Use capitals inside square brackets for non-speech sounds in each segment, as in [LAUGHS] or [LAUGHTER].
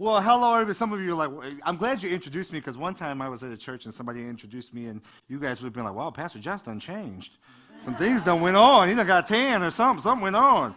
Well, hello, everybody. Some of you are like, I'm glad you introduced me because one time I was at a church and somebody introduced me, and you guys would have been like, wow, Pastor Josh done changed. Some things done went on. He done got tan or something. Something went on.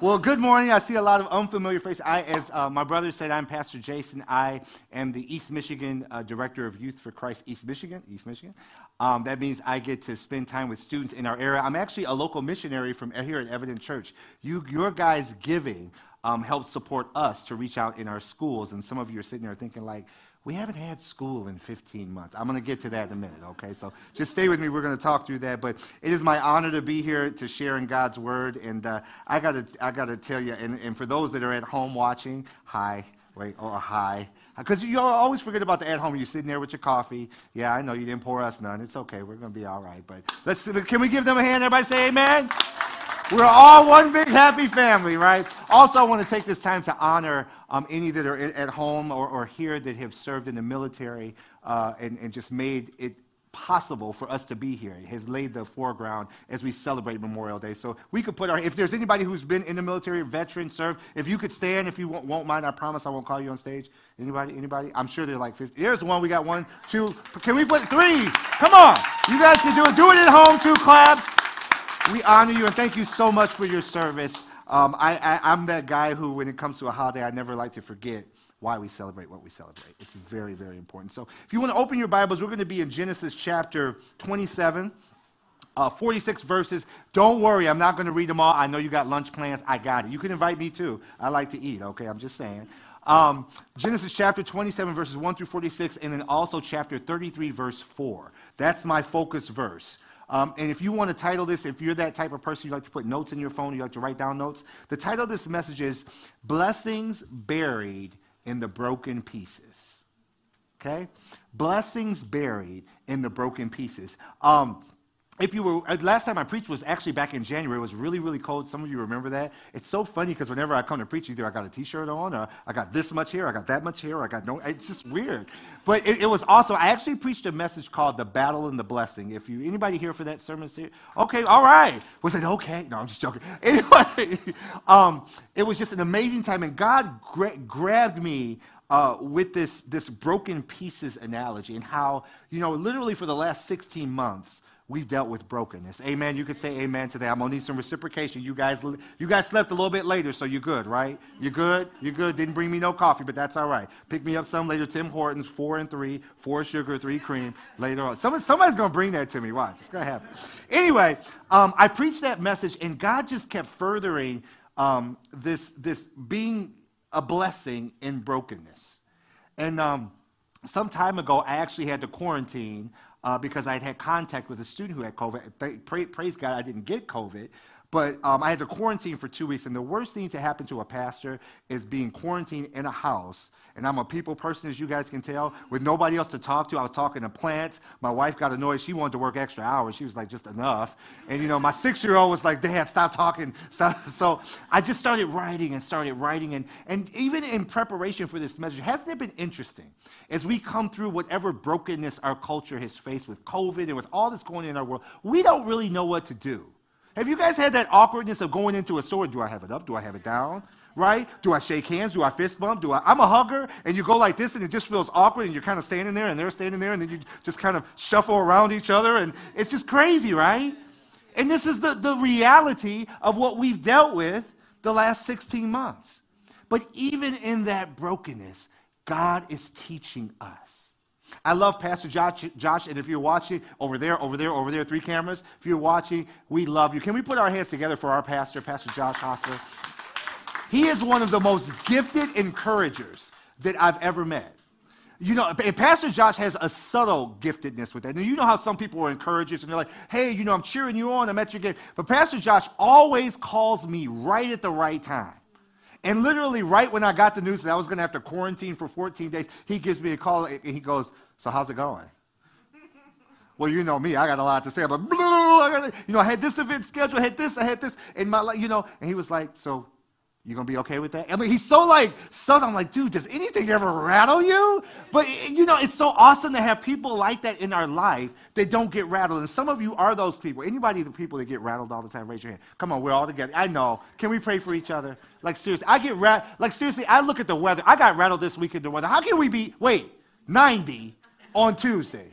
Well, good morning. I see a lot of unfamiliar faces. I, as uh, my brother said, I'm Pastor Jason. I am the East Michigan uh, Director of Youth for Christ, East Michigan. East Michigan. Um, that means I get to spend time with students in our area. I'm actually a local missionary from here at Evident Church. You, your guys' giving um, helps support us to reach out in our schools. And some of you are sitting there thinking, like, we haven't had school in 15 months. I'm going to get to that in a minute, okay? So just stay with me. We're going to talk through that. But it is my honor to be here to share in God's word. And uh, I got to I gotta tell you, and, and for those that are at home watching, hi, wait, or hi. Because you always forget about the at home. You're sitting there with your coffee. Yeah, I know you didn't pour us none. It's okay. We're going to be all right. But let's can we give them a hand? Everybody say amen. We're all one big happy family, right? Also, I want to take this time to honor um, any that are at home or, or, here that have served in the military uh, and, and just made it possible for us to be here. It has laid the foreground as we celebrate Memorial Day. So we could put our, if there's anybody who's been in the military, veteran, served, if you could stand, if you won't, won't mind, I promise I won't call you on stage. Anybody, anybody? I'm sure they're like 50. There's one, we got one, two. Can we put three? Come on. You guys can do it. Do it at home, two claps. We honor you and thank you so much for your service. Um, I, I'm that guy who, when it comes to a holiday, I never like to forget why we celebrate what we celebrate. It's very, very important. So if you want to open your Bibles, we're going to be in Genesis chapter 27. Uh, 46 verses. Don't worry, I'm not going to read them all. I know you got lunch plans. I got it. You can invite me too. I like to eat, okay? I'm just saying. Um, Genesis chapter 27, verses 1 through 46, and then also chapter 33, verse 4. That's my focus verse. Um, and if you want to title this, if you're that type of person, you like to put notes in your phone, you like to write down notes, the title of this message is Blessings Buried in the Broken Pieces. Okay? Blessings Buried in the Broken Pieces. Um, if you were uh, last time I preached was actually back in January. It was really really cold. Some of you remember that. It's so funny because whenever I come to preach, either I got a T-shirt on, or I got this much hair I got that much hair I got no. It's just weird. But it, it was also I actually preached a message called "The Battle and the Blessing." If you anybody here for that sermon series, okay, all right. Was it okay? No, I'm just joking. [LAUGHS] Anyway, um, it was just an amazing time, and God gra- grabbed me uh, with this, this broken pieces analogy and how, you know, literally for the last 16 months, we've dealt with brokenness. Amen. You could say amen to that. I'm gonna need some reciprocation. You guys, you guys slept a little bit later, so you're good, right? You're good. You're good. Didn't bring me no coffee, but that's all right. Pick me up some later. Tim Hortons, four and three, four sugar, three cream. Later on, Somebody, somebody's gonna bring that to me. Watch, it's gonna happen. Anyway, um, I preached that message, and God just kept furthering um, this this being a blessing in brokenness. And um, some time ago, I actually had to quarantine uh, because I'd had contact with a student who had COVID. praise God, I didn't get COVID, but um, I had to quarantine for two weeks. And the worst thing to happen to a pastor is being quarantined in a house. And I'm a people person, as you guys can tell, with nobody else to talk to. I was talking to plants. My wife got annoyed. She wanted to work extra hours. She was like, just enough. And, you know, my six year old was like, Dad, stop talking. Stop. [LAUGHS] So I just started writing and started writing. And, and even in preparation for this message, hasn't it been interesting? As we come through whatever brokenness our culture has faced with COVID and with all that's going on in our world, we don't really know what to do. Have you guys had that awkwardness of going into a store? Do I have it up? Do I have it down? Right? Do I shake hands? Do I fist bump? Do I? I'm a hugger, and you go like this, and it just feels awkward, and you're kind of standing there, and they're standing there, and then you just kind of shuffle around each other, and it's just crazy, right? And this is the, the reality of what we've dealt with the last 16 months. But even in that brokenness, God is teaching us. I love Pastor Josh, Josh, and if you're watching over there, over there, over there, three cameras, if you're watching, we love you. Can we put our hands together for our pastor, Pastor Josh Hostler? He is one of the most gifted encouragers that I've ever met. You know, and Pastor Josh has a subtle giftedness with that. And you know how some people are encouragers and they're like, hey, you know, I'm cheering you on, I'm at your game. But Pastor Josh always calls me right at the right time. And literally, right when I got the news that I was going to have to quarantine for 14 days, he gives me a call and he goes, So, how's it going? [LAUGHS] well, you know me, I got a lot to say. I'm like, I got, you know, I had this event scheduled, I had this, I had this in my life, you know. And he was like, So, You gonna be okay with that? I mean, he's so like, so I'm like, dude, does anything ever rattle you? But you know, it's so awesome to have people like that in our life that don't get rattled. And some of you are those people. Anybody, the people that get rattled all the time, raise your hand. Come on, we're all together. I know. Can we pray for each other? Like seriously, I get rat. Like seriously, I look at the weather. I got rattled this week in the weather. How can we be? Wait, 90 on Tuesday,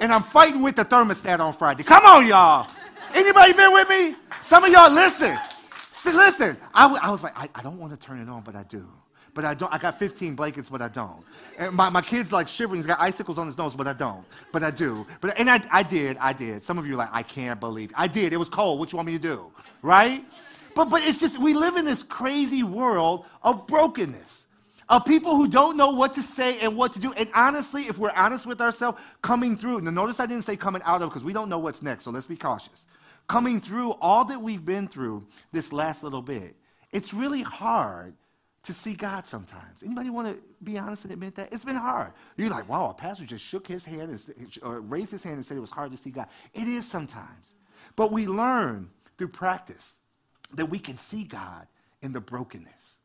and I'm fighting with the thermostat on Friday. Come on, y'all. Anybody been with me? Some of y'all listen. See, listen, I, w- I was like, I, I don't want to turn it on, but I do. But I don't. I got 15 blankets, but I don't. And my, my kid's like shivering. He's got icicles on his nose, but I don't. But I do. But and I, I did. I did. Some of you are like, I can't believe. I did. It was cold. What you want me to do? Right? But but it's just we live in this crazy world of brokenness. Of people who don't know what to say and what to do. And honestly, if we're honest with ourselves, coming through. Now notice I didn't say coming out of because we don't know what's next. So let's be cautious coming through all that we've been through this last little bit, it's really hard to see God sometimes. Anybody want to be honest and admit that? It's been hard. You're like, wow, a pastor just shook his hand and, or raised his hand and said it was hard to see God. It is sometimes. But we learn through practice that we can see God in the brokenness.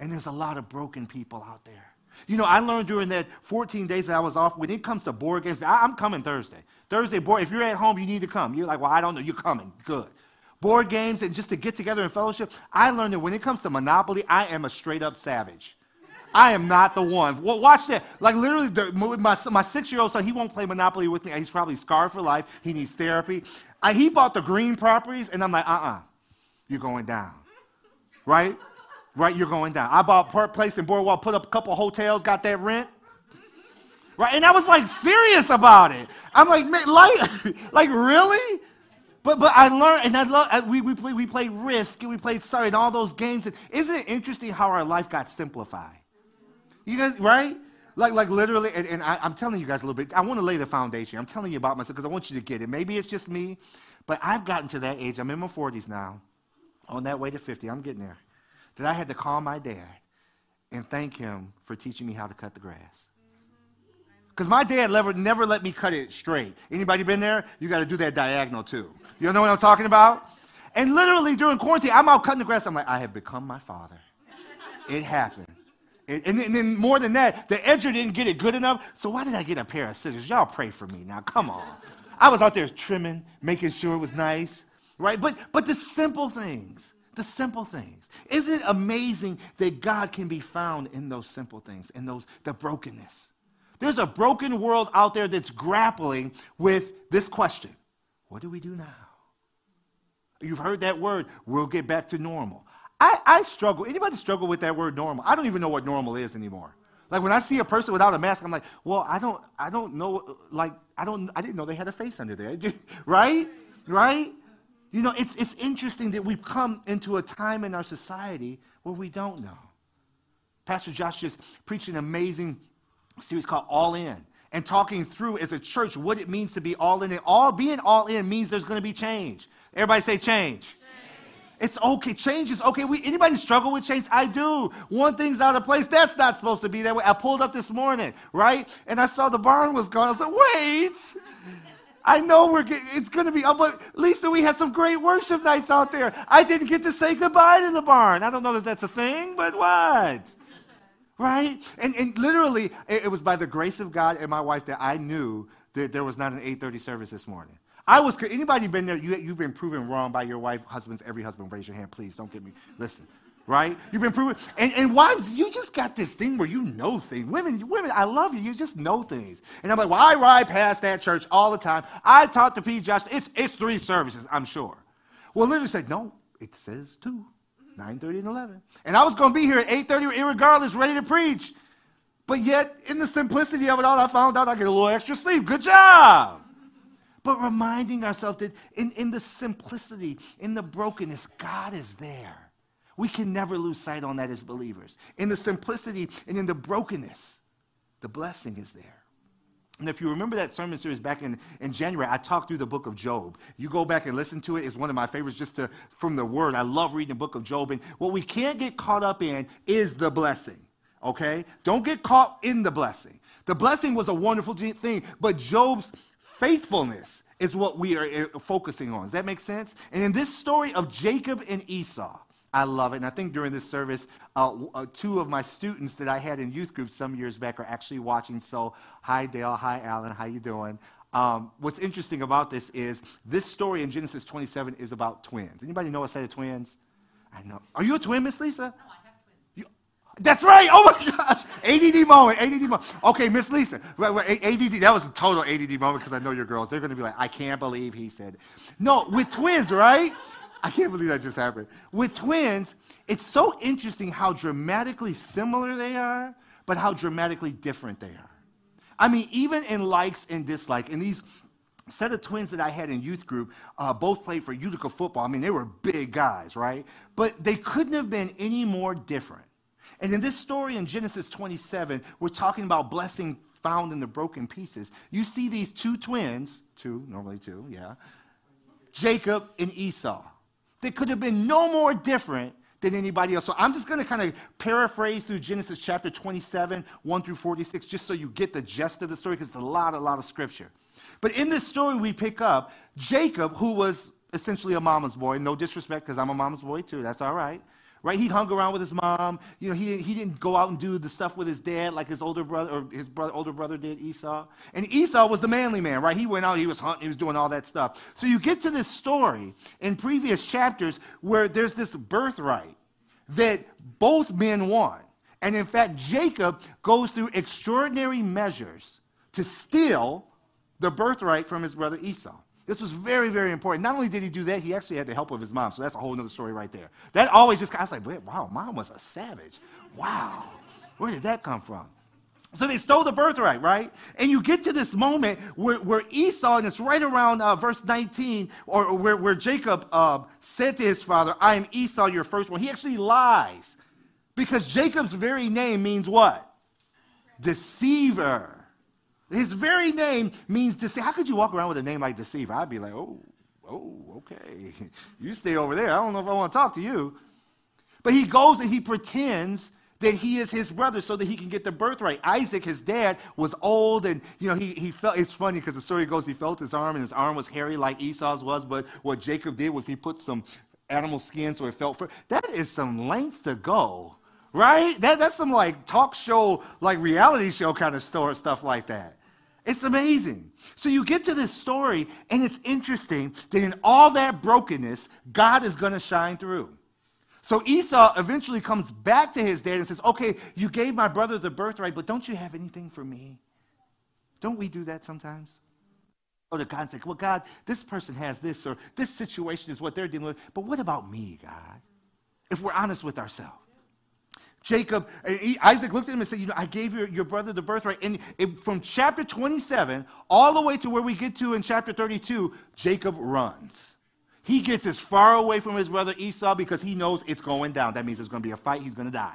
And there's a lot of broken people out there. You know, I learned during that 14 days that I was off, when it comes to board games, I, am coming Thursday. Thursday, board, if you're at home, you need to come. You're like, well, I don't know. You're coming. Good. Board games and just to get together in fellowship, I learned that when it comes to Monopoly, I am a straight up savage. I am not the one. Well, watch that. Like literally, the, my, my six year old son, he won't play Monopoly with me. He's probably scarred for life. He needs therapy. I, he bought the green properties, and I'm like, uh uh-uh, uh, you are going down. Right? Right? You're going down. I bought Park Place in Boardwalk, put up a couple hotels, got that rent. Right? And I was like serious about it. I'm like, man, like, [LAUGHS] like really? But, but I learned, and I love, we, we, play, we played Risk, and we played Sorry, and all those games. And isn't it interesting how our life got simplified? You guys, right? Like, like literally, and, and I, am telling you guys a little bit. I want to lay the foundation. I'm telling you about myself because I want you to get it. Maybe it's just me, but I've gotten to that age. I'm in my 40s now. On that way to 50, I'm getting there that I had to call my dad and thank him for teaching me how to cut the grass. Because my dad never, never let me cut it straight. Anybody been there? You got to do that diagonal too. You know what I'm talking about? And literally during quarantine, I'm out cutting the grass. I'm like, I have become my father. It happened. And, and, then more than that, the edger didn't get it good enough. So why did I get a pair of scissors? Y'all pray for me now. Come on. I was out there trimming, making sure it was nice, right? But but the simple things. The simple things. Isn't it amazing that God can be found in those simple things, in those the brokenness? There's a broken world out there that's grappling with this question. What do we do now? You've heard that word, we'll get back to normal. I, I struggle. Anybody struggle with that word normal? I don't even know what normal is anymore. Like when I see a person without a mask, I'm like, well, I don't, I don't know, like, I don't, I didn't know they had a face under there. [LAUGHS] right? Right? You know, it's, it's interesting that we've come into a time in our society where we don't know. Pastor Josh just preached an amazing series called All In and talking through as a church what it means to be all in. And all being all in means there's going to be change. Everybody say change. change. It's okay. Change is okay. We, anybody struggle with change? I do. One thing's out of place. That's not supposed to be that way. I pulled up this morning, right? And I saw the barn was gone. I said, wait. I know we're it's going to be, uh, but Lisa, we had some great worship nights out there. I didn't get to say goodbye to the barn. I don't know that that's a thing, but what? Right? And, and literally, it, it was by the grace of God and my wife that I knew that there was not an 8.30 service this morning. I was, anybody been there, you, you've been proven wrong by your wife, husbands, every husband, raise your hand, please, don't get me, listen right? You've been proven. And, and wives, you just got this thing where you know things. Women, women, I love you. You just know things. And I'm like, well, I ride past that church all the time. I talk to P. Josh. It's, it's three services, I'm sure. Well, literally said, no, it says two, 9.30 and 11. And I was going to be here at 8.30 irregardless, ready to preach. But yet, in the simplicity of it all, I found out I get a little extra sleep. Good job. But reminding ourselves that in, in the simplicity, in the brokenness, God is there. We can never lose sight on that as believers. In the simplicity and in the brokenness, the blessing is there. And if you remember that sermon series back in, in January, I talked through the book of Job. You go back and listen to it. It's one of my favorites just to, from the word. I love reading the book of Job. And what we can't get caught up in is the blessing, okay? Don't get caught in the blessing. The blessing was a wonderful thing, but Job's faithfulness is what we are uh, focusing on. Does that make sense? And in this story of Jacob and Esau, I love it. And I think during this service, uh, uh, two of my students that I had in youth group some years back are actually watching. So, hi Dale, hi Alan, how you doing? Um, what's interesting about this is this story in Genesis 27 is about twins. Anybody know a set of twins? I know. Are you a twin, Miss Lisa? No, I have twins. You, that's right. Oh my gosh. ADD moment. ADD moment. Okay, Miss Lisa. Right, right, ADD. That was a total ADD moment because I know your girls. They're going to be like, I can't believe he said. No, with twins, right? I can't believe that just happened. With twins, it's so interesting how dramatically similar they are, but how dramatically different they are. I mean, even in likes and dislikes, in these set of twins that I had in youth group, uh, both played for Utica football. I mean, they were big guys, right? But they couldn't have been any more different. And in this story in Genesis 27, we're talking about blessing found in the broken pieces. You see these two twins, two, normally two, yeah, Jacob and Esau. They could have been no more different than anybody else. So I'm just going to kind of paraphrase through Genesis chapter 27, 1 through 46, just so you get the gist of the story, because it's a lot, a lot of scripture. But in this story, we pick up Jacob, who was essentially a mama's boy. No disrespect, because I'm a mama's boy too. That's all right right? He hung around with his mom. You know, he, he didn't go out and do the stuff with his dad like his older brother or his brother, older brother did, Esau. And Esau was the manly man, right? He went out, he was hunting, he was doing all that stuff. So you get to this story in previous chapters where there's this birthright that both men want. And in fact, Jacob goes through extraordinary measures to steal the birthright from his brother Esau. This was very, very important. Not only did he do that, he actually had the help of his mom. So that's a whole other story right there. That always just, I was like, wow, mom was a savage. Wow. Where did that come from? So they stole the birthright, right? And you get to this moment where, where Esau, and it's right around uh, verse 19, or where, where Jacob uh, said to his father, I am Esau, your firstborn. He actually lies because Jacob's very name means what? Deceiver. His very name means deceiver. How could you walk around with a name like deceiver? I'd be like, oh, oh, okay. [LAUGHS] You stay over there. I don't know if I want to talk to you. But he goes and he pretends that he is his brother so that he can get the birthright. Isaac, his dad, was old and, you know, he, he felt, it's funny because the story goes he felt his arm and his arm was hairy like Esau's was, but what Jacob did was he put some animal skin so it felt, for, that is some length to go right? That, that's some like talk show, like reality show kind of story, stuff like that. It's amazing. So you get to this story, and it's interesting that in all that brokenness, God is going to shine through. So Esau eventually comes back to his dad and says, Okay, you gave my brother the birthright, but don't you have anything for me? Don't we do that sometimes? Oh, or to God and say, Well, God, this person has this, or this situation is what they're dealing with, but what about me, God? If we're honest with ourselves. Jacob, uh, Isaac looked at him and said, You know, I gave your, your brother the birthright. And it, from chapter 27 all the way to where we get to in chapter 32, Jacob runs. He gets as far away from his brother Esau because he knows it's going down. That means there's going to be a fight, he's going to die.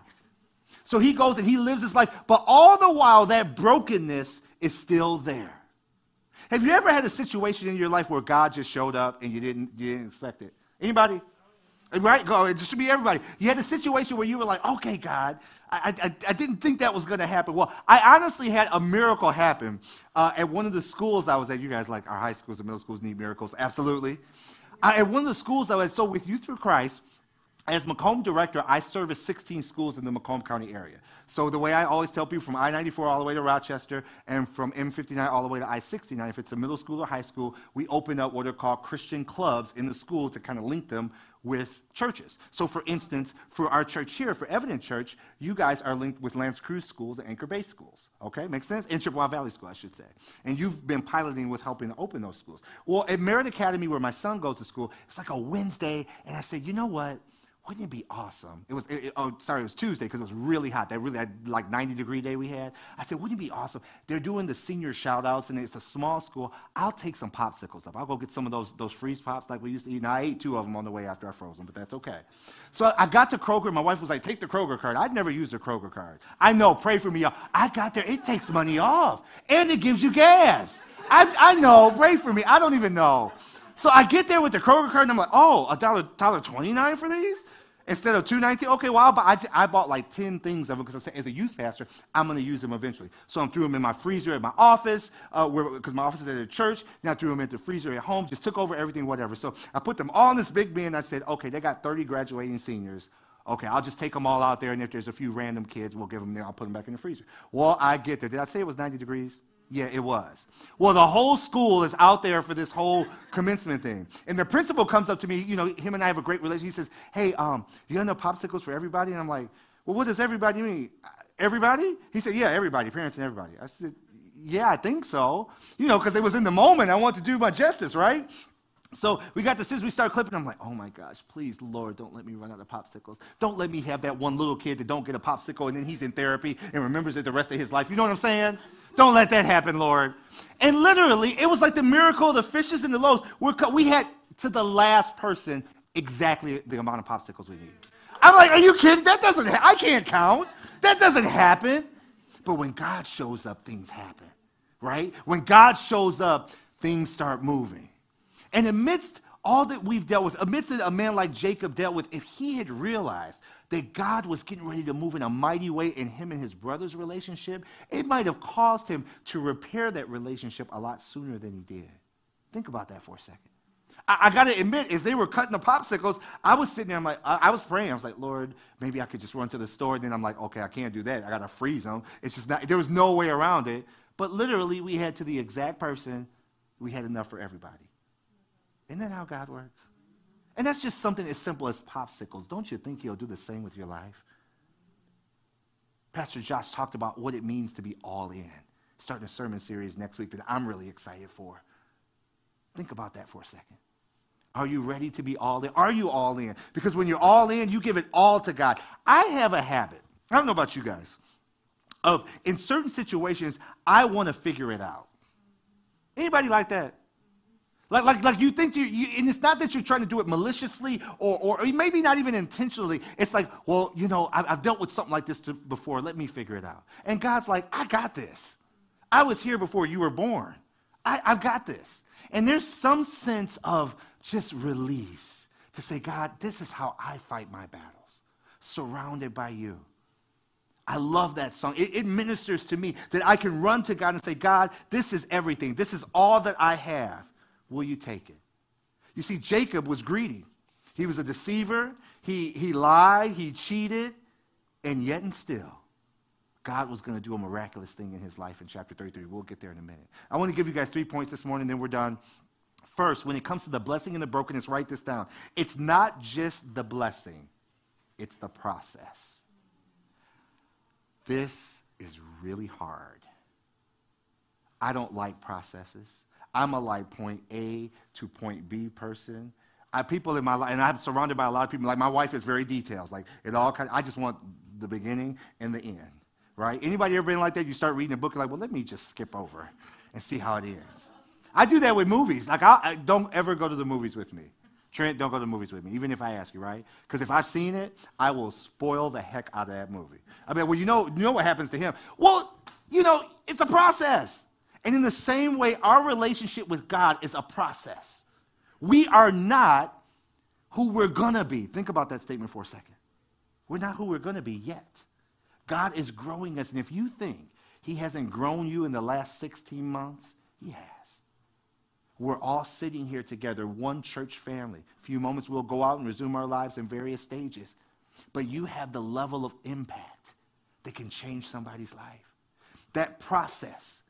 So he goes and he lives his life. But all the while, that brokenness is still there. Have you ever had a situation in your life where God just showed up and you didn't, you didn't expect it? Anybody? Right? Go. It should be everybody. You had a situation where you were like, okay, God, I, I, I didn't think that was going to happen. Well, I honestly had a miracle happen uh, at one of the schools I was at. You guys like our high schools and middle schools need miracles. Absolutely. Uh, at one of the schools I was so with Youth for Christ, as Macomb director, I service 16 schools in the Macomb County area. So the way I always tell people from I-94 all the way to Rochester and from M59 all the way to I-69, if it's a middle school or high school, we open up what are called Christian clubs in the school to kind of link them with churches. So for instance, for our church here, for Evident Church, you guys are linked with L'Anse Creuse schools and Anchor Bay schools. Okay, makes sense? And Chippewa Valley School, I should say. And you've been piloting with helping to open those schools. Well, at Merit Academy, where my son goes to school, it's like a Wednesday, and I said, you know what? Wouldn't it be awesome? It was, it, it, oh, sorry, it was Tuesday because it was really hot. That really like 90 degree day we had. I said, wouldn't it be awesome? They're doing the senior shout outs and it's a small school. I'll take some popsicles up. I'll go get some of those, those freeze pops like we used to eat. And I ate two of them on the way after I froze them, but that's okay. So I got to Kroger. My wife was like, take the Kroger card. I'd never used a Kroger card. I know, pray for me. I got there. It takes money off and it gives you gas. I, I know, pray for me. I don't even know. So I get there with the Kroger card and I'm like, oh, a dollar, dollar 29 for these? Instead of 219, okay, well, I, I bought like 10 things of them because I said, as a youth pastor, I'm going to use them eventually. So I threw them in my freezer at my office, because uh, my office is at a church. Then I threw them into the freezer at home, just took over everything, whatever. So I put them all in this big bin. I said, okay, they got 30 graduating seniors. Okay, I'll just take them all out there, and if there's a few random kids, we'll give them there. I'll put them back in the freezer. Well, I get there. Did I say it was 90 degrees? Yeah, it was. Well, the whole school is out there for this whole commencement thing. And the principal comes up to me, you know, him and I have a great relationship. He says, Hey, um, you got enough popsicles for everybody? And I'm like, Well, what does everybody mean? Everybody? He said, Yeah, everybody, parents and everybody. I said, Yeah, I think so. You know, because it was in the moment. I want to do my justice, right? So we got the scissors, we start clipping. I'm like, oh my gosh, please, Lord, don't let me run out of popsicles. Don't let me have that one little kid that don't get a popsicle and then he's in therapy and remembers it the rest of his life. You know what I'm saying? Don't let that happen, Lord. And literally, it was like the miracle of the fishes and the loaves. We're, we had to the last person exactly the amount of popsicles we need. I'm like, are you kidding? That doesn't, ha- I can't count. That doesn't happen. But when God shows up, things happen, right? When God shows up, things start moving. And amidst all that we've dealt with, amidst a man like Jacob dealt with, if he had realized that God was getting ready to move in a mighty way in him and his brother's relationship, it might have caused him to repair that relationship a lot sooner than he did. Think about that for a second. I, I got to admit, as they were cutting the popsicles, I was sitting there, I'm like, I, I, was praying. I was like, Lord, maybe I could just run to the store. And then I'm like, okay, I can't do that. I got to freeze them. It's just not, there was no way around it. But literally, we had to the exact person, we had enough for everybody. Isn't that how God works? And that's just something as simple as popsicles. Don't you think he'll do the same with your life? Pastor Josh talked about what it means to be all in. Starting a sermon series next week that I'm really excited for. Think about that for a second. Are you ready to be all in? Are you all in? Because when you're all in, you give it all to God. I have a habit. I don't know about you guys. Of in certain situations, I want to figure it out. Anybody like that? Like, like, like you think you, you, and it's not that you're trying to do it maliciously or, or, or maybe not even intentionally. It's like, well, you know, I've, I've dealt with something like this to, before. Let me figure it out. And God's like, I got this. I was here before you were born. I, I've got this. And there's some sense of just release to say, God, this is how I fight my battles, surrounded by you. I love that song. It, it, ministers to me that I can run to God and say, God, this is everything. This is all that I have. Will you take it? You see, Jacob was greedy. He was a deceiver. He, he lied. He cheated. And yet and still, God was going to do a miraculous thing in his life in chapter 33. We'll get there in a minute. I want to give you guys three points this morning, then we're done. First, when it comes to the blessing and the brokenness, write this down. It's not just the blessing, it's the process. This is really hard. I don't like processes. I'm a like point A to point B person. I people in my life, and I'm surrounded by a lot of people. Like my wife is very detailed. Like it all kind. I just want the beginning and the end. Right? Anybody ever been like that? You start reading a book, like, well, let me just skip over and see how it ends. I do that with movies. Like, I, I don't ever go to the movies with me. Trent, don't go to the movies with me, even if I ask you, right? Because if I've seen it, I will spoil the heck out of that movie. I mean, well, you know, you know what happens to him. Well, you know, it's a process. And in the same way, our relationship with God is a process. We are not who we're going to be. Think about that statement for a second. We're not who we're going to be yet. God is growing us. And if you think He hasn't grown you in the last 16 months, He has. We're all sitting here together, one church family. A few moments we'll go out and resume our lives in various stages. But you have the level of impact that can change somebody's life. That process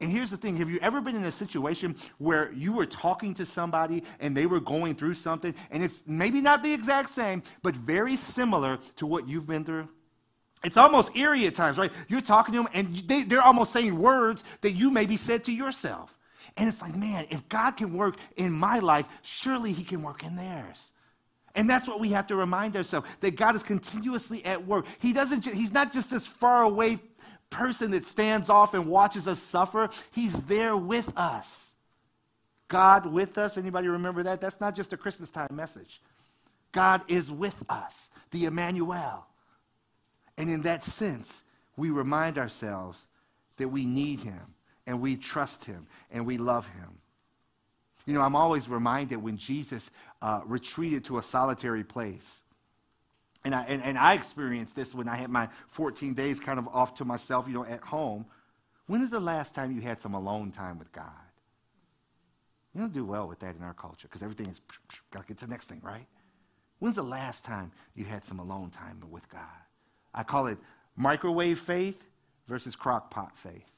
and here's the thing have you ever been in a situation where you were talking to somebody and they were going through something, and it's maybe not the exact same, but very similar to what you've been through? It's almost eerie at times, right? You're talking to them and they, they're almost saying words that you maybe said to yourself. And it's like, man, if God can work in my life, surely He can work in theirs. And that's what we have to remind ourselves that God is continuously at work. He doesn't, he's not just this far away person that stands off and watches us suffer. He's there with us. God with us. Anybody remember that? That's not just a Christmas time message. God is with us, the Emmanuel. And in that sense, we remind ourselves that we need him and we trust him and we love him. You know, I'm always reminded when Jesus uh, retreated to a solitary place And I, and, and I experienced this when I had my 14 days kind of off to myself, you know, at home. When is the last time you had some alone time with God? You don't do well with that in our culture because everything is, [SNIFFS] got to get to the next thing, right? When's the last time you had some alone time with God? I call it microwave faith versus crock pot faith.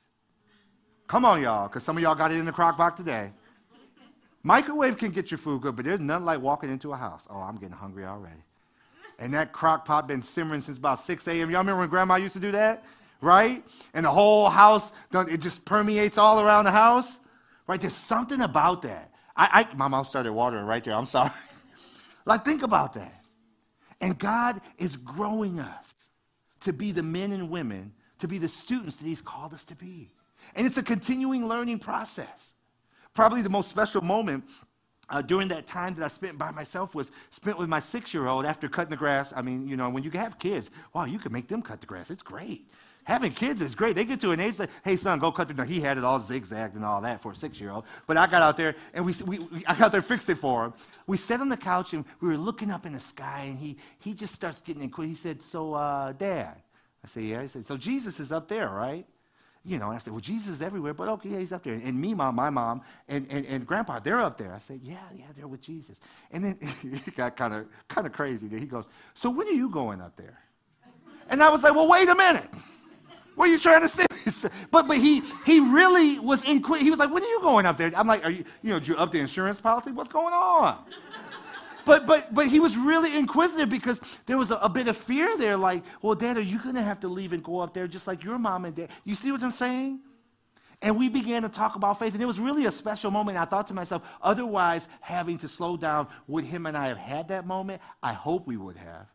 Come on, y'all, because some of y'all got it in the crock pot today. Microwave can get your food good, but there's nothing like walking into a house. Oh, I'm getting hungry already and that crock pot been simmering since about 6 a.m. Y'all remember when grandma used to do that? Right? And the whole house, it just permeates all around the house. Right? There's something about that. I, I my mouth started watering right there. I'm sorry. [LAUGHS] like, think about that. And God is growing us to be the men and women, to be the students that He's called us to be. And it's a continuing learning process. Probably the most special moment uh, during that time that I spent by myself was spent with my six year old after cutting the grass. I mean, you know, when you have kids, wow, you can make them cut the grass. It's great. Having kids is great. They get to an age like, hey, son, go cut the. No, he had it all zigzagged and all that for a six year old. But I got out there and we, we, we, I got there, fixed it for him. We sat on the couch and we were looking up in the sky and he, he just starts getting in. He said, so, uh, Dad. I said, yeah. He said, so Jesus is up there, right? You know, I said, well, Jesus is everywhere, but okay, yeah, he's up there. And me, mom, my mom, and, and, and grandpa, they're up there. I said, yeah, yeah, they're with Jesus. And then [LAUGHS] he got kind of kind of crazy. That he goes, so when are you going up there? And I was like, well, wait a minute. What are you trying to say? [LAUGHS] but but he he really was in. He was like, when are you going up there? I'm like, are you you know, did you up the insurance policy? What's going on? But but but he was really inquisitive because there was a, a, bit of fear there like well dad are you to have to leave and go up there just like your mom and dad? You see what i'm saying? And we began to talk about faith and it was really a special moment. I thought to myself otherwise having to slow down would him and i have had that moment i hope we would have.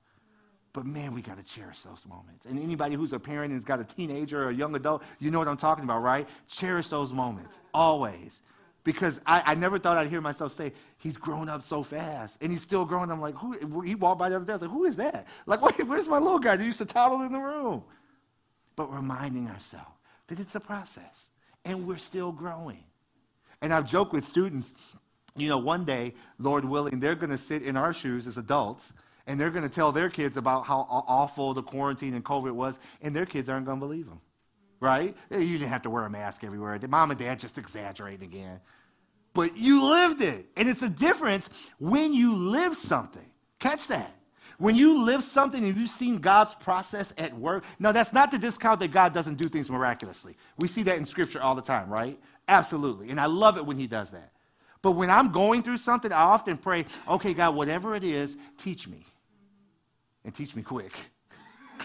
But man, we got to cherish those moments. And anybody who's a parent and has got a teenager or a young adult, you know what I'm talking about, right? Cherish those moments, always because I, I, never thought I'd hear myself say, he's grown up so fast. And he's still growing. I'm like, who? He walked by the other day. I was like, who is that? Like, where's my little guy that used to toddle in the room? But reminding ourselves that it's a process and we're still growing. And I've joked with students, you know, one day, Lord willing, they're going to sit in our shoes as adults and they're going to tell their kids about how awful the quarantine and COVID was, and their kids aren't going to believe them right? You didn't have to wear a mask everywhere. Mom and dad just exaggerating again. But you lived it. And it's a difference when you live something. Catch that. When you live something and you've seen God's process at work, now that's not to discount that God doesn't do things miraculously. We see that in Scripture all the time, right? Absolutely. And I love it when He does that. But when I'm going through something, I often pray, okay, God, whatever it is, teach me. And teach me quick.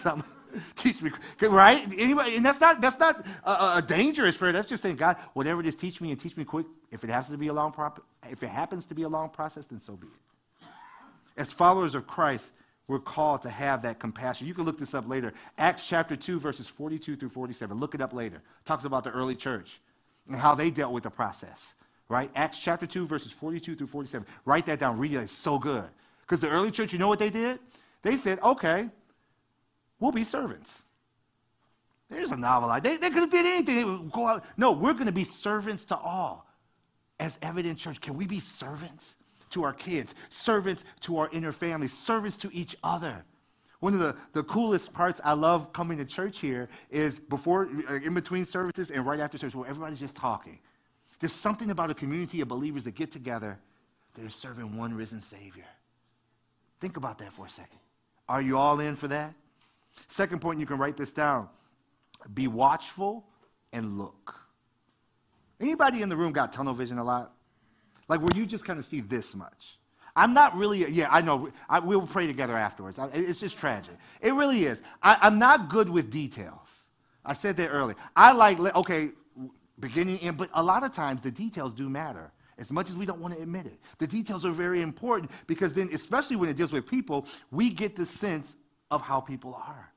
[LAUGHS] teach me, right? Anybody, and that's not that's not a, a, dangerous prayer. That's just saying, God, whatever it is, teach me and teach me quick. If it has to be a long pro- if it happens to be a long process, then so be it. As followers of Christ, we're called to have that compassion. You can look this up later. Acts chapter 2, verses 42 through 47. Look it up later. Talks about the early church and how they dealt with the process. Right? Acts chapter 2, verses 42 through 47. Write that down. Read it. It's so good. Because the early church, you know what they did? They said, okay, We'll be servants. There's a novel. They, they could have did anything. go out. No, we're going to be servants to all. As Evident Church, can we be servants to our kids, servants to our inner families, servants to each other? One of the, the coolest parts I love coming to church here is before, uh, in between services and right after service, where everybody's just talking. There's something about a community of believers that get together that are serving one risen Savior. Think about that for a second. Are you all in for that? Second point, you can write this down. Be watchful and look. Anybody in the room got tunnel vision a lot? Like where you just kind of see this much. I'm not really, yeah, I know. I, we'll pray together afterwards. I, it's just tragic. It really is. I, I'm not good with details. I said that earlier. I like, okay, beginning and but a lot of times the details do matter as much as we don't want to admit it. The details are very important because then, especially when it deals with people, we get the sense of how people are.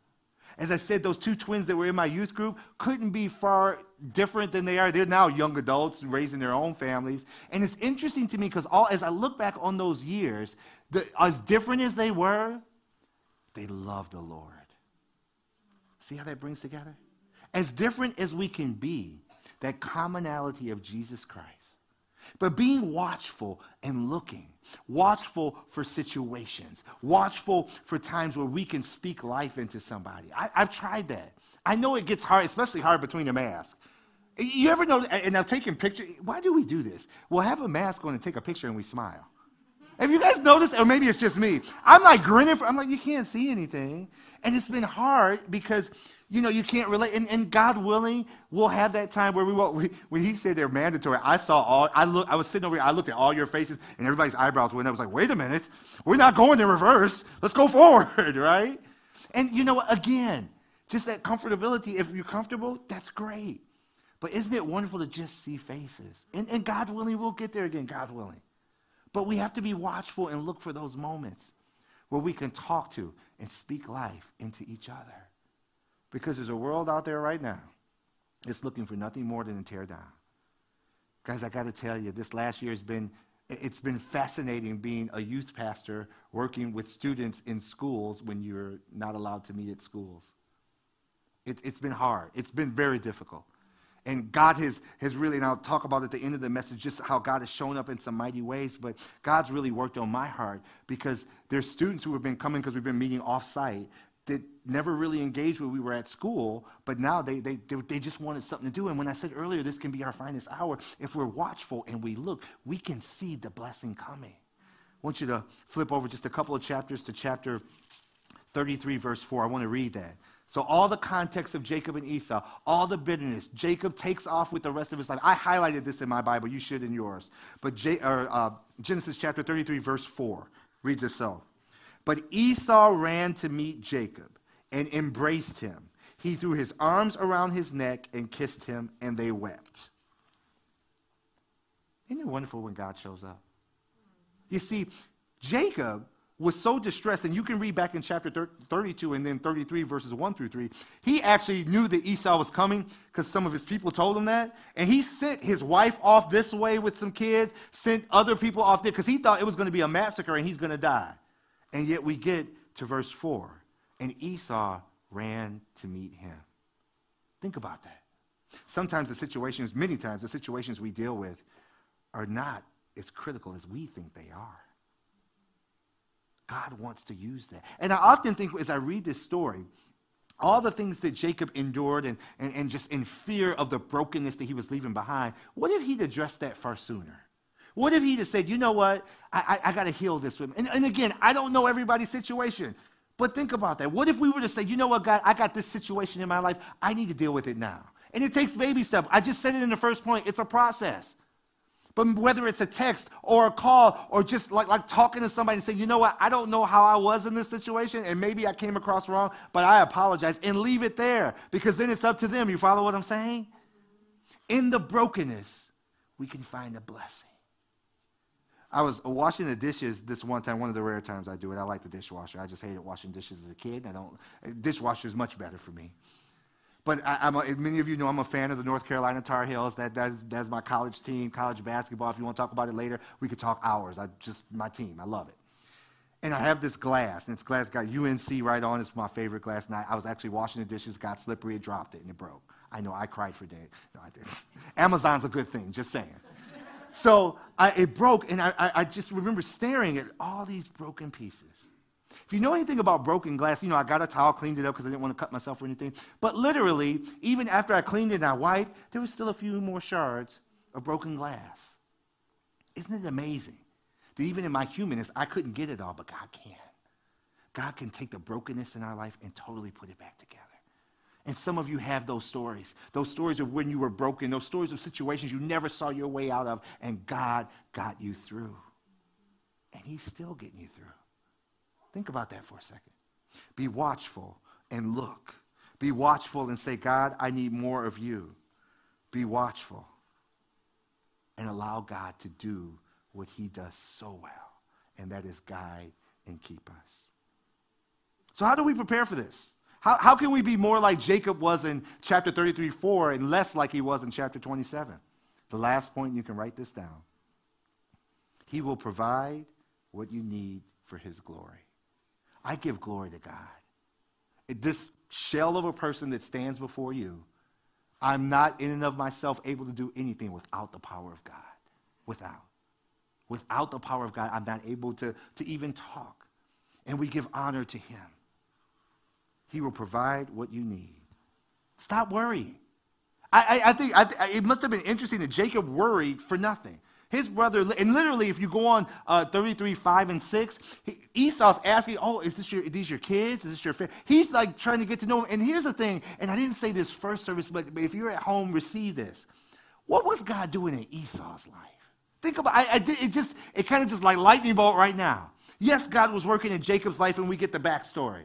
As I said, those two twins that were in my youth group couldn't be far different than they are. They're now young adults raising their own families. And it's interesting to me because all as I look back on those years, the, as different as they were, they loved the Lord. See how that brings together? As different as we can be, that commonality of Jesus Christ. But being watchful and looking, watchful for situations, watchful for times where we can speak life into somebody. I, have tried that. I know it gets hard, especially hard between a mask. You ever know, and I'm taking pictures. Why do we do this? We'll have a mask on and take a picture and we smile. Have you guys noticed? Or maybe it's just me. I'm like grinning. For, I'm like, you can't see anything. And it's been hard because, you know, you can't relate. And, and God willing, we'll have that time where we won't. [LAUGHS] When he said they're mandatory, I saw all, I, look, I was sitting over here, I looked at all your faces, and everybody's eyebrows went up. I was like, wait a minute. We're not going in reverse. Let's go [LAUGHS] forward, right? And, you know, again, just that comfortability. If you're comfortable, that's great. But isn't it wonderful to just see faces? And, and God willing, we'll get there again, God willing. But we have to be watchful and look for those moments where we can talk to and speak life into each other. Because there's a world out there right now that's looking for nothing more than to tear down. Guys, I got to tell you, this last year has been it's been fascinating being a youth pastor working with students in schools when you're not allowed to meet at schools. It, it's been hard. It's been very difficult. And God has, has really, and I'll talk about at the end of the message just how God has shown up in some mighty ways, but God's really worked on my heart because there's students who have been coming because we've been meeting off site that never really engaged when we were at school, but now they, they, they just wanted something to do. And when I said earlier, this can be our finest hour, if we're watchful and we look, we can see the blessing coming. I want you to flip over just a couple of chapters to chapter 33, verse 4. I want to read that. So, all the context of Jacob and Esau, all the bitterness, Jacob takes off with the rest of his life. I highlighted this in my Bible. You should in yours. But J- or, uh, Genesis chapter 33, verse 4 reads as so. But Esau ran to meet Jacob and embraced him. He threw his arms around his neck and kissed him, and they wept. Isn't it wonderful when God shows up? You see, Jacob was so distressed, and you can read back in chapter 32 and then 33, verses 1 through 3. He actually knew that Esau was coming because some of his people told him that. And he sent his wife off this way with some kids, sent other people off there because he thought it was going to be a massacre and he's going to die. And yet we get to verse 4, and Esau ran to meet him. Think about that. Sometimes the situations, many times, the situations we deal with are not as critical as we think they are. God wants to use that. And I often think as I read this story, all the things that Jacob endured and, and, and just in fear of the brokenness that he was leaving behind, what if he'd addressed that far sooner? What if he'd have said, you know what, I, I, I got to heal this with And, and again, I don't know everybody's situation, but think about that. What if we were to say, you know what, God, I got this situation in my life, I need to deal with it now. And it takes baby steps. I just said it in the first point, it's a process. But whether it's a text or a call or just like, like talking to somebody and saying, you know what, I don't know how I was in this situation and maybe I came across wrong, but I apologize and leave it there because then it's up to them. You follow what I'm saying? In the brokenness, we can find a blessing. I was washing the dishes this one time, one of the rare times I do it. I like the dishwasher. I just hated washing dishes as a kid. I don't, dishwasher is much better for me. But I, am a, many of you know I'm a fan of the North Carolina Tar Heels. That, that's, that's my college team, college basketball. If you want to talk about it later, we could talk hours. I just my team. I love it. And I have this glass, and this glass got UNC right on. It's my favorite glass. And I, I was actually washing the dishes, got slippery, it dropped it, and it broke. I know I cried for days. No, I didn't. [LAUGHS] Amazon's a good thing. Just saying. So I, it broke, and I, I just remember staring at all these broken pieces. If you know anything about broken glass, you know, I got a towel, cleaned it up because I didn't want to cut myself or anything. But literally, even after I cleaned it and I wiped, there was still a few more shards of broken glass. Isn't it amazing that even in my humanness, I couldn't get it all, but God can. God can take the brokenness in our life and totally put it back together. And some of you have those stories, those stories of when you were broken, those stories of situations you never saw your way out of, and God got you through. And He's still getting you through. Think about that for a second. Be watchful and look. Be watchful and say, God, I need more of you. Be watchful and allow God to do what he does so well, and that is guide and keep us. So, how do we prepare for this? How, how can we be more like Jacob was in chapter 33 4 and less like he was in chapter 27? The last point, you can write this down. He will provide what you need for his glory. I give glory to God. This shell of a person that stands before you, I'm not in and of myself able to do anything without the power of God. without. Without the power of God, I'm not able to, to even talk. And we give honor to him. He will provide what you need. Stop worrying. I, I, I think I, it must have been interesting that Jacob worried for nothing. His brother, and literally, if you go on uh, 33, 5, and 6, Esau's asking, Oh, is this your, these your kids? Is this your family? He's like trying to get to know him. And here's the thing, and I didn't say this first service, but if you're at home, receive this. What was God doing in Esau's life? Think about I, I did, it just it kind of just like lightning bolt right now. Yes, God was working in Jacob's life, and we get the backstory.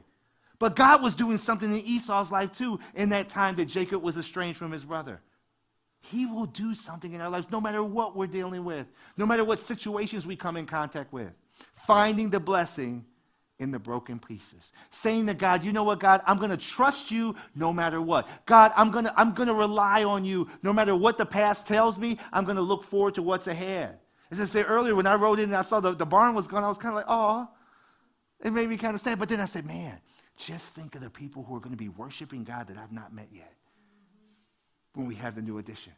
But God was doing something in Esau's life too in that time that Jacob was estranged from his brother. He will do something in our lives no matter what we're dealing with, no matter what situations we come in contact with. Finding the blessing in the broken pieces. Saying to God, you know what, God, I'm going to trust you no matter what. God, I'm going to I'm going to rely on you no matter what the past tells me. I'm going to look forward to what's ahead. As I said earlier, when I rode in and I saw the, the barn was gone, I was kind of like, oh, it made me kind of sad. But then I said, man, just think of the people who are going to be worshiping God that I've not met yet when we have the new edition.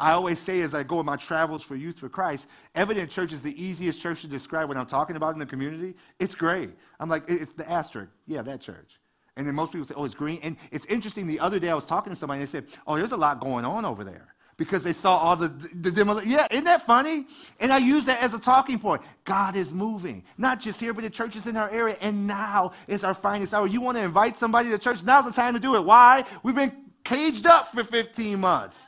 I always say as I go on my travels for Youth for Christ, Evident Church is the easiest church to describe when I'm talking about in the community. It's gray. I'm like, it's the asterisk. Yeah, that church. And then most people say, oh, it's green. And it's interesting. The other day I was talking to somebody and they said, oh, there's a lot going on over there because they saw all the, the, the Yeah, isn't that funny? And I use that as a talking point. God is moving, not just here, but the churches in our area. And now is our finest hour. You want to invite somebody to church? Now's the time to do it. Why? We've been caged up for 15 months.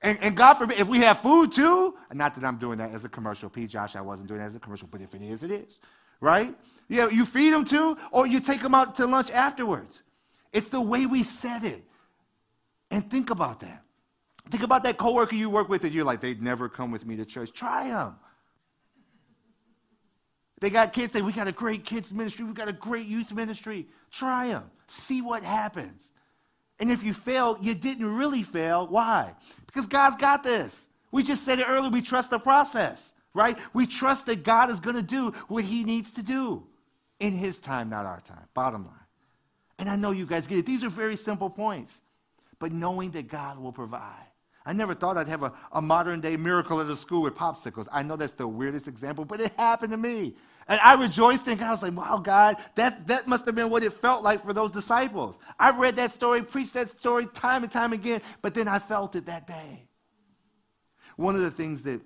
And, and God forbid, if we have food too, not that I'm doing that as a commercial, P. Josh, I wasn't doing that as a commercial, but if it is, it is, right? Yeah, you feed them too, or you take them out to lunch afterwards. It's the way we said it. And think about that. Think about that coworker you work with that you're like, they'd never come with me to church. Try them. They got kids say, we got a great kids ministry, we got a great youth ministry. Try them. See what happens. And if you fail, you didn't really fail. Why? Because God's got this. We just said it earlier, we trust the process, right? We trust that God is going to do what he needs to do in his time, not our time. Bottom line. And I know you guys get it. These are very simple points. But knowing that God will provide. I never thought I'd have a, a modern day miracle at a school with popsicles. I know that's the weirdest example, but it happened to me. And I rejoiced in God. I was like, wow, God, that, that must have been what it felt like for those disciples. I've read that story, preached that story time and time again, but then I felt it that day. One of the things that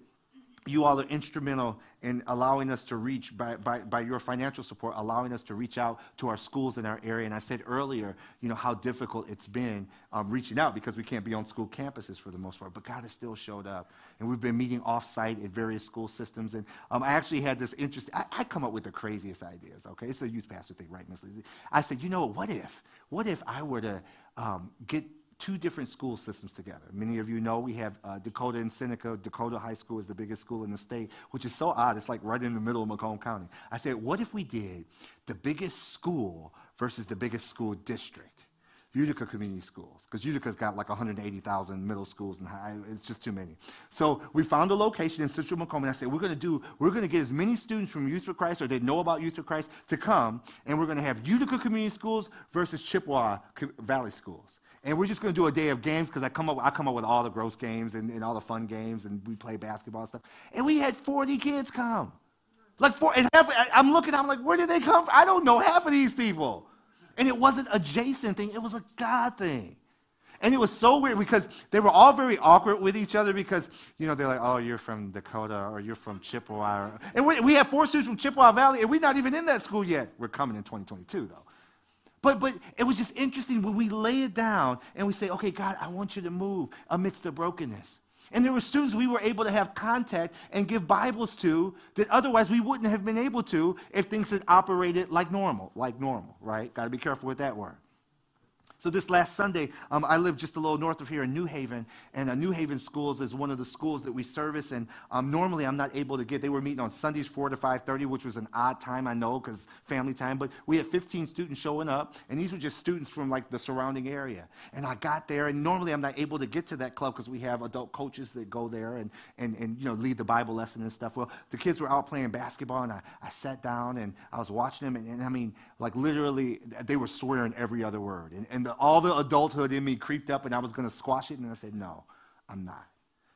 you all are instrumental in allowing us to reach by, by, by, your financial support allowing us to reach out to our schools in our area. And i said earlier you know how difficult it's been um, reaching out because we can't be on school campuses for the most part but god has still showed up. And we've been meeting off-site at various school systems. And um, i actually had this interest I, I, come up with the craziest ideas okay? It's a youth pastor thing right miss Lizzie? i said you know what if what if i were to um, get two different school systems together. Many of you know we have uh, Dakota and Seneca. Dakota High School is the biggest school in the state, which is so odd. It's like right in the middle of Macomb County. I said, what if we did the biggest school versus the biggest school district? Utica Community Schools, because Utica's got like 180,000 middle schools and high, it's just too many. So we found a location in Central Macomb, and I said, we're going to do, we're going to get as many students from Youth for Christ or they know about Youth for Christ to come, and we're going to have Utica Community Schools versus Chippewa Valley Schools. And we're just going to do a day of games because I come up, I come up with all the gross games and, and all the fun games, and we play basketball and stuff. And we had 40 kids come. Like four, and half, I'm looking, I'm like, where did they come from? I don't know half of these people. And it wasn't a Jason thing, it was a God thing. And it was so weird because they were all very awkward with each other because, you know, they're like, oh, you're from Dakota or you're from Chippewa. And we, we have four students from Chippewa Valley, and we're not even in that school yet. We're coming in 2022, though. But, but it was just interesting when we lay it down and we say, okay, God, I want you to move amidst the brokenness. And there were students we were able to have contact and give Bibles to that otherwise we wouldn't have been able to if things had operated like normal, like normal, right? Got to be careful with that word. So this last Sunday, um, I live just a little north of here in New Haven, and uh, New Haven Schools is one of the schools that we service. And um, normally, I'm not able to get. They were meeting on Sundays, four to five thirty, which was an odd time, I know, because family time. But we had 15 students showing up, and these were just students from like the surrounding area. And I got there, and normally I'm not able to get to that club because we have adult coaches that go there and and and you know lead the Bible lesson and stuff. Well, the kids were out playing basketball, and I, I sat down and I was watching them, and, and I mean, like literally, they were swearing every other word, and and the, all the adulthood in me creeped up and I was going to squash it. And I said, no, I'm not.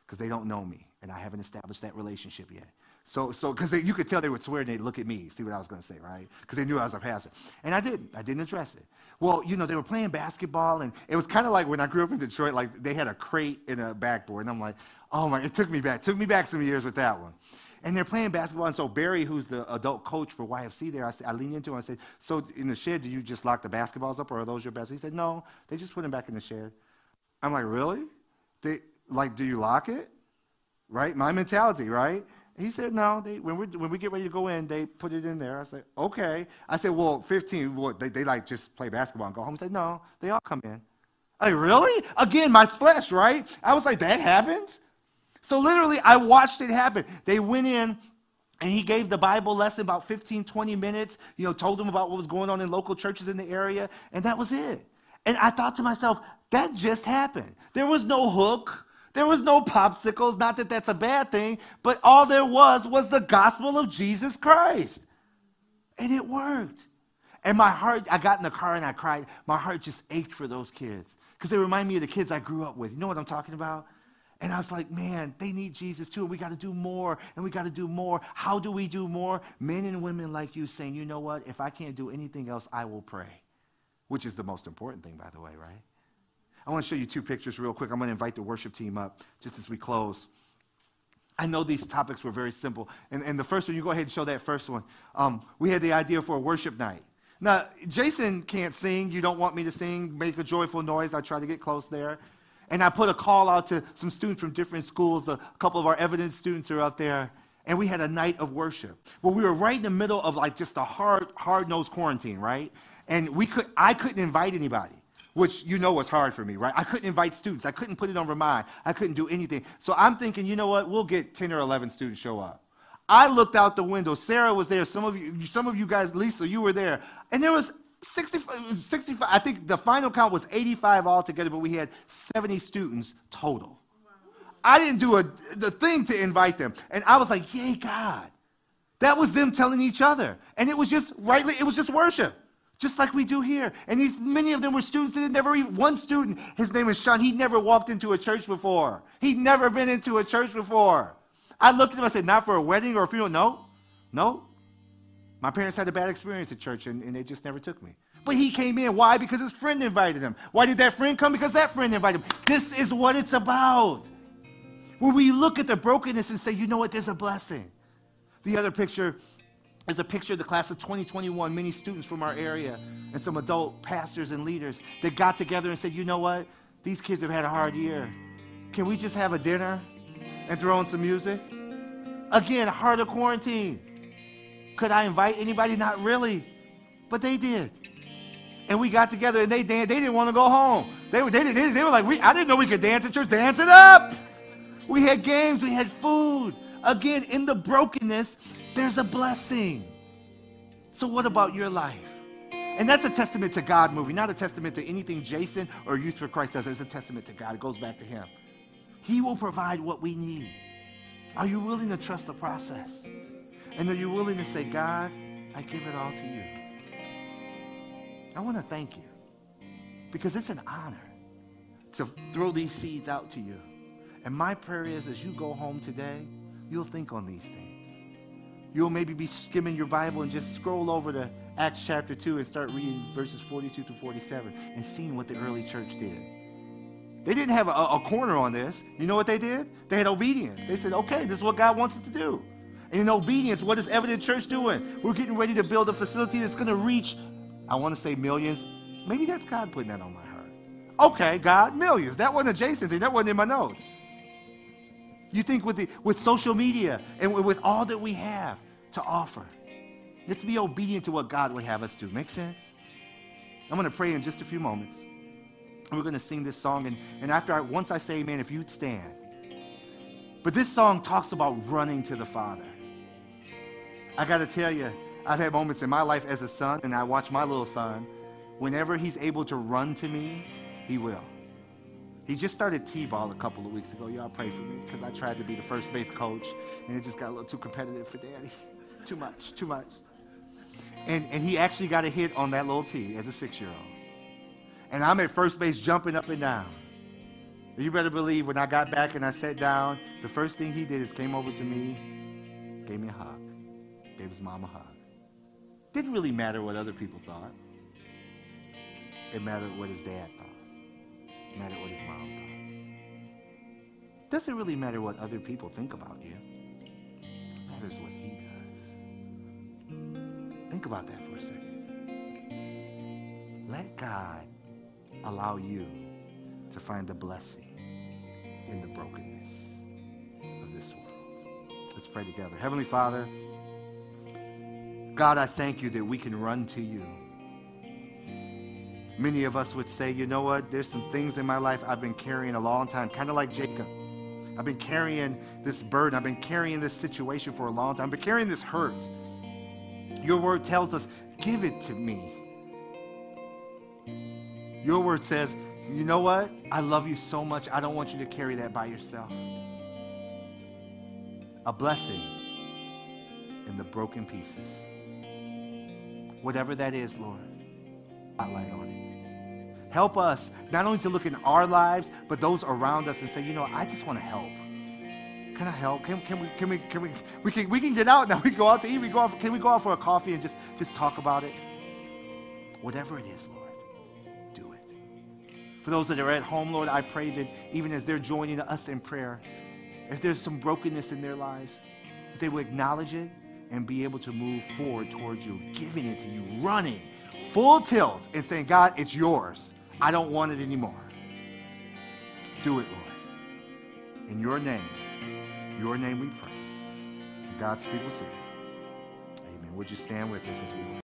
Because they don't know me. and I haven't established that relationship yet. So, so because you could tell they would swear and they'd look at me, see what I was going to say, right? Because they knew I was a pastor. And I didn't. I didn't address it. Well, you know, they were playing basketball, and it was kind of like when I grew up in Detroit, like they had a crate in a backboard. And I'm like, oh my, it took me back. Took me back some years with that one. And they're playing basketball. And so Barry, who's the adult coach for YFC there, I, I into him. I said, so in the shed, do you just lock the basketballs up, or are those your basketballs? He said, no, they just put them back in the shed. I'm like, really? They, like, do you lock it? Right? My mentality, right? He said, no, they, when, we when we get ready to go in, they put it in there. I said, okay. I said, well, 15, what, they, they like just play basketball and go home. He said, no, they all come in. Like, really? Again, my flesh, right? I was like, that happens? So literally, I watched it happen. They went in, and he gave the Bible lesson about 15, 20 minutes, you know, told them about what was going on in local churches in the area, and that was it. And I thought to myself, that just happened. There was no hook. There was no popsicles. Not that that's a bad thing, but all there was was the gospel of Jesus Christ. And it worked. And my heart, I got in the car and I cried. My heart just ached for those kids because they remind me of the kids I grew up with. You know what I'm talking about? And I was like, man, they need Jesus too. And we got to do more and we got to do more. How do we do more? Men and women like you saying, you know what? If I can't do anything else, I will pray, which is the most important thing, by the way, right? I want to show you two pictures real quick. I'm going to invite the worship team up just as we close. I know these topics were very simple. And, and the first one, you go ahead and show that first one. Um, we had the idea for a worship night. Now, Jason can't sing. You don't want me to sing, make a joyful noise. I try to get close there. And I put a call out to some students from different schools. A couple of our Evident students are up there. And we had a night of worship. Well, we were right in the middle of like just a hard, hard-nosed quarantine, right? And we could, I couldn't invite anybody which you know was hard for me, right? I couldn't invite students. I couldn't put it on Remind. I couldn't do anything. So I'm thinking, you know what? We'll get 10 or 11 students show up. I looked out the window. Sarah was there. Some of you, some of you guys, Lisa, you were there. And there was 65, 65 I think the final count was 85 altogether, but we had 70 students total. I didn't do a, the thing to invite them. And I was like, yay, God. That was them telling each other. And it was just rightly, it was just worship just like we do here. And these, many of them were students that had never even, one student, his name is Sean, He'd never walked into a church before. He'd never been into a church before. I looked at him, I said, not for a wedding or a funeral? No, no. My parents had a bad experience at church and, and they just never took me. But he came in. Why? Because his friend invited him. Why did that friend come? Because that friend invited him. This is what it's about. When we look at the brokenness and say, you know what, there's a blessing. The other picture is a picture of the class of 2021, many students from our area and some adult pastors and leaders that got together and said, you know what? These kids have had a hard year. Can we just have a dinner and throw in some music? Again, heart of quarantine. Could I invite anybody? Not really. But they did. And we got together and they danced. They didn't want to go home. They were, they, they, they were like, we, I didn't know we could dance at church. Dance it up. We had games. We had food. Again, in the brokenness, there's a blessing. So, what about your life? And that's a testament to God moving, not a testament to anything Jason or Youth for Christ does. It's a testament to God. It goes back to Him. He will provide what we need. Are you willing to trust the process? And are you willing to say, God, I give it all to you? I want to thank you because it's an honor to throw these seeds out to you. And my prayer is as you go home today, you'll think on these things. You'll maybe be skimming your Bible and just scroll over to Acts chapter 2 and start reading verses 42 to 47 and seeing what the early church did. They didn't have a, a, corner on this. You know what they did? They had obedience. They said, okay, this is what God wants us to do. And in obedience, what is Evident Church doing? We're getting ready to build a facility that's going to reach, I want to say millions. Maybe that's God putting that on my heart. Okay, God, millions. That wasn't a Jason thing. That wasn't in my notes. You think with, the, with social media and with all that we have to offer, let's be obedient to what God would have us do. Make sense? I'm going to pray in just a few moments. We're going to sing this song. And, and after I, once I say amen, if you'd stand. But this song talks about running to the Father. I got to tell you, I've had moments in my life as a son, and I watch my little son. Whenever he's able to run to me, he will. He just started T-ball a couple of weeks ago. Y'all pray for me because I tried to be the first base coach and it just got a little too competitive for daddy. [LAUGHS] too much, too much. And, and he actually got a hit on that little tee as a six-year-old. And I'm at first base jumping up and down. You better believe when I got back and I sat down, the first thing he did is came over to me, gave me a hug, gave his mom a hug. Didn't really matter what other people thought. It mattered what his dad thought. It mattered what his mom thought. Doesn't really matter what other people think about you. It matters what he does. Think about that for a second. Let God allow you to find the blessing in the brokenness of this world. Let's pray together. Heavenly Father, God, I thank you that we can run to you. Many of us would say, you know what? There's some things in my life I've been carrying a long time, kind of like Jacob. I've been carrying this burden. I've been carrying this situation for a long time. I've been carrying this hurt. Your word tells us, give it to me. Your word says, you know what? I love you so much. I don't want you to carry that by yourself. A blessing in the broken pieces. Whatever that is, Lord, spotlight on it. Help us not only to look in our lives, but those around us and say, you know, I just want to help. Can I help? Can, can we can we can we we can we can get out now? [LAUGHS] We go out to eat. We go out. Can we go out for a coffee and just just talk about it? Whatever it is, Lord. Do it. For those that are at home, Lord, I pray that even as they're joining us in prayer, if there's some brokenness in their lives, they will acknowledge it and be able to move forward towards you, giving it to you, running full tilt and saying, God, it's yours. I don't want it anymore. Do it, Lord. In your name, your name we pray. God's people say, Amen. Would you stand with us as we